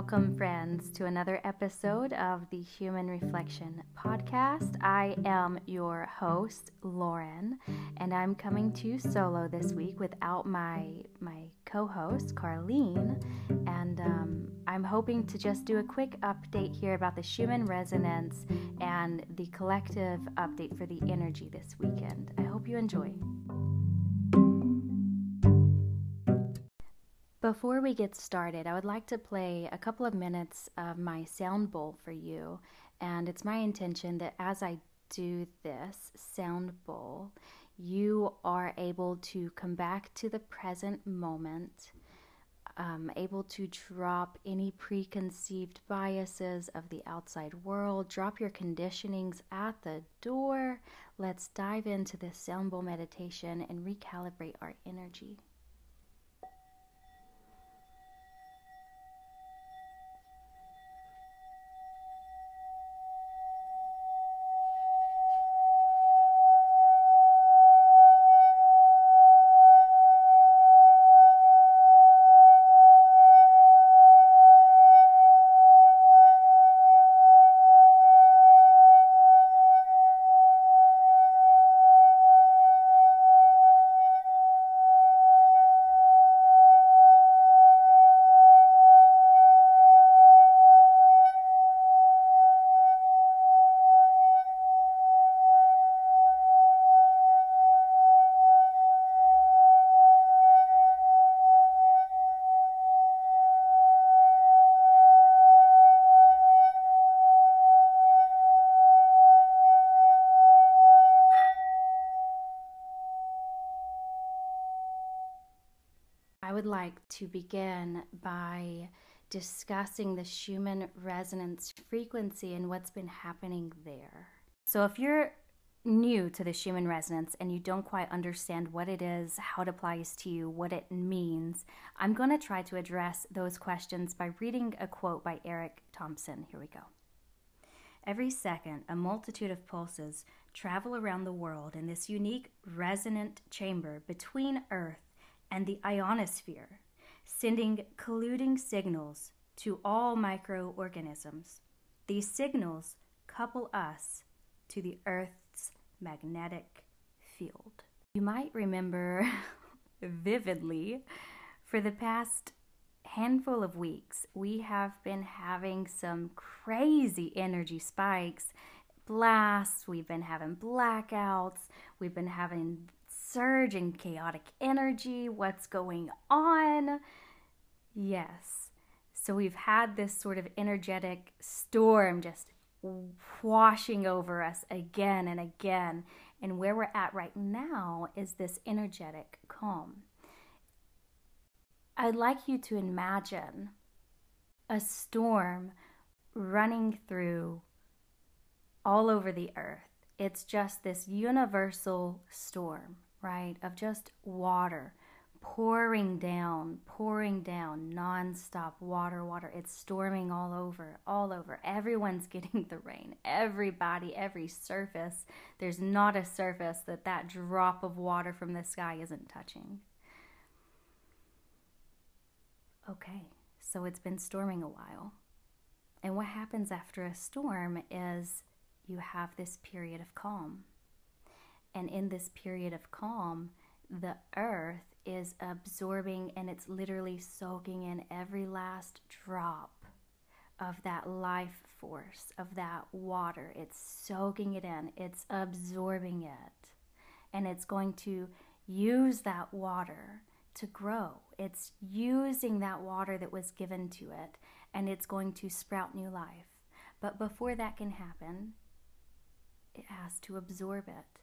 Welcome, friends, to another episode of the Human Reflection Podcast. I am your host, Lauren, and I'm coming to you solo this week without my my co-host, Carlene. And um, I'm hoping to just do a quick update here about the Schumann resonance and the collective update for the energy this weekend. I hope you enjoy. Before we get started, I would like to play a couple of minutes of my sound bowl for you. And it's my intention that as I do this sound bowl, you are able to come back to the present moment, um, able to drop any preconceived biases of the outside world, drop your conditionings at the door. Let's dive into this sound bowl meditation and recalibrate our energy. Would like to begin by discussing the Schumann resonance frequency and what's been happening there. So, if you're new to the Schumann resonance and you don't quite understand what it is, how it applies to you, what it means, I'm going to try to address those questions by reading a quote by Eric Thompson. Here we go. Every second, a multitude of pulses travel around the world in this unique resonant chamber between Earth and the ionosphere, sending colluding signals to all microorganisms. These signals couple us to the Earth's magnetic field. You might remember vividly for the past handful of weeks, we have been having some crazy energy spikes, blasts, we've been having blackouts, we've been having surge and chaotic energy. What's going on? Yes. So we've had this sort of energetic storm just washing over us again and again. And where we're at right now is this energetic calm. I'd like you to imagine a storm running through all over the earth. It's just this universal storm, right? Of just water pouring down, pouring down, nonstop water, water. It's storming all over, all over. Everyone's getting the rain. Everybody, every surface. There's not a surface that that drop of water from the sky isn't touching. Okay, so it's been storming a while. And what happens after a storm is you have this period of calm. And in this period of calm, the earth is absorbing and it's literally soaking in every last drop of that life force, of that water. It's soaking it in, it's absorbing it. And it's going to use that water to grow. It's using that water that was given to it and it's going to sprout new life. But before that can happen, it has to absorb it.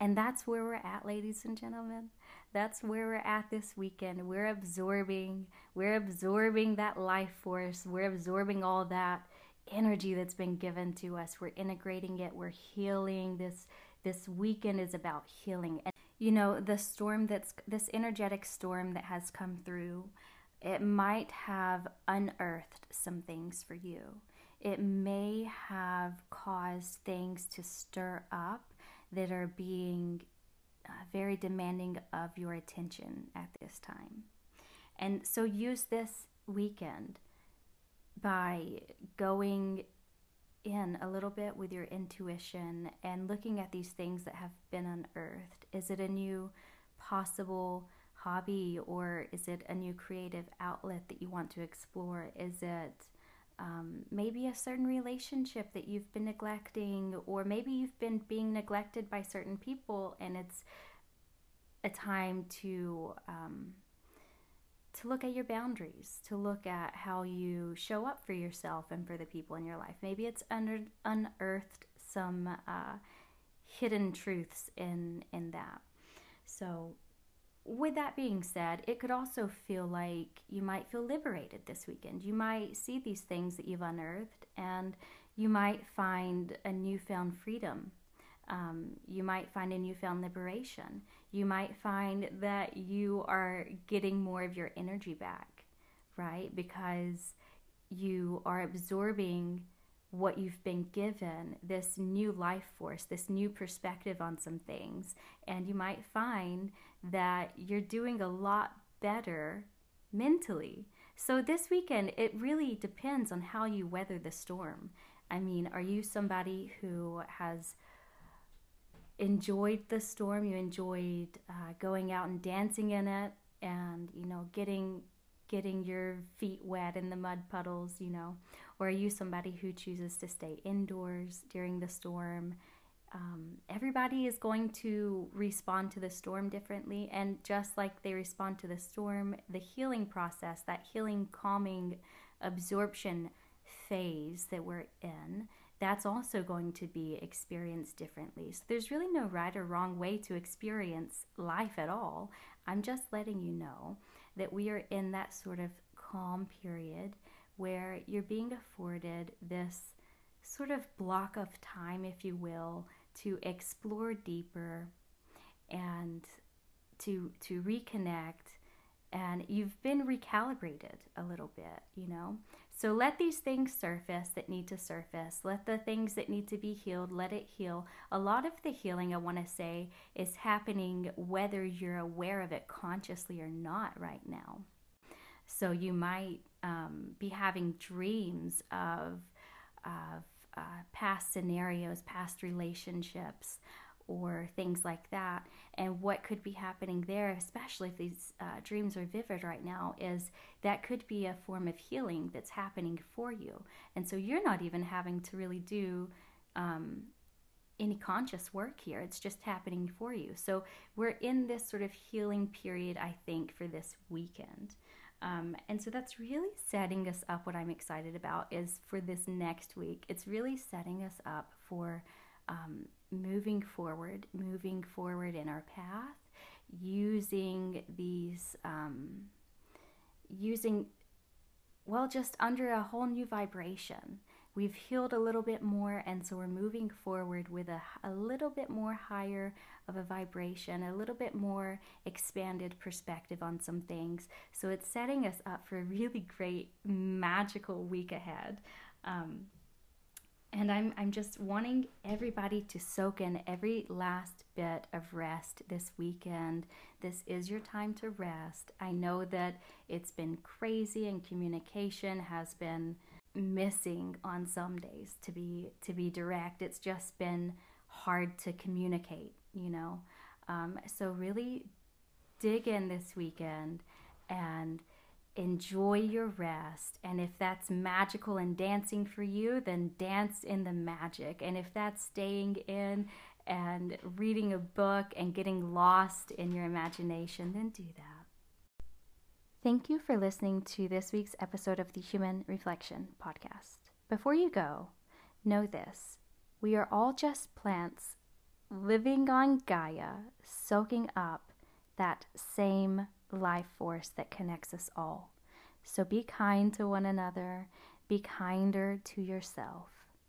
And that's where we're at, ladies and gentlemen. That's where we're at this weekend. We're absorbing, we're absorbing that life force. We're absorbing all that energy that's been given to us. We're integrating it. We're healing. This this weekend is about healing. And you know, the storm that's this energetic storm that has come through, it might have unearthed some things for you. It may have caused things to stir up that are being uh, very demanding of your attention at this time. And so use this weekend by going in a little bit with your intuition and looking at these things that have been unearthed. Is it a new possible hobby or is it a new creative outlet that you want to explore? Is it um, maybe a certain relationship that you've been neglecting, or maybe you've been being neglected by certain people, and it's a time to um, to look at your boundaries, to look at how you show up for yourself and for the people in your life. Maybe it's under, unearthed some uh, hidden truths in in that. So with that being said, it could also feel like you might feel liberated this weekend. You might see these things that you've unearthed and you might find a newfound freedom. Um, you might find a newfound liberation. You might find that you are getting more of your energy back, right? Because you are absorbing what you've been given, this new life force, this new perspective on some things. And you might find that you're doing a lot better mentally. So this weekend, it really depends on how you weather the storm. I mean, are you somebody who has enjoyed the storm? You enjoyed uh, going out and dancing in it, and you know, getting getting your feet wet in the mud puddles, you know, or are you somebody who chooses to stay indoors during the storm? Um, everybody is going to respond to the storm differently, and just like they respond to the storm, the healing process, that healing, calming, absorption phase that we're in, that's also going to be experienced differently. So there's really no right or wrong way to experience life at all. I'm just letting you know that we are in that sort of calm period where you're being afforded this sort of block of time, if you will, to explore deeper and to to reconnect and you've been recalibrated a little bit, you know? So let these things surface that need to surface. Let the things that need to be healed, let it heal. A lot of the healing, I want to say, is happening whether you're aware of it consciously or not right now. So you might um, be having dreams of, of uh, past scenarios, past relationships, or things like that. And what could be happening there, especially if these uh, dreams are vivid right now, is that could be a form of healing that's happening for you. And so you're not even having to really do um, any conscious work here, it's just happening for you. So we're in this sort of healing period, I think, for this weekend. Um, and so that's really setting us up. What I'm excited about is for this next week, it's really setting us up for um, moving forward, moving forward in our path, using these, um, using, well, just under a whole new vibration. We've healed a little bit more, and so we're moving forward with a, a little bit more higher of a vibration, a little bit more expanded perspective on some things. So it's setting us up for a really great, magical week ahead. Um, and I'm, I'm just wanting everybody to soak in every last bit of rest this weekend. This is your time to rest. I know that it's been crazy and communication has been missing on some days to be to be direct. It's just been hard to communicate, you know. Um, so really dig in this weekend and enjoy your rest. And if that's magical and dancing for you, then dance in the magic. And if that's staying in and reading a book and getting lost in your imagination, then do that. Thank you for listening to this week's episode of the Human Reflection Podcast. Before you go, know this we are all just plants living on Gaia, soaking up that same life force that connects us all. So be kind to one another, be kinder to yourself.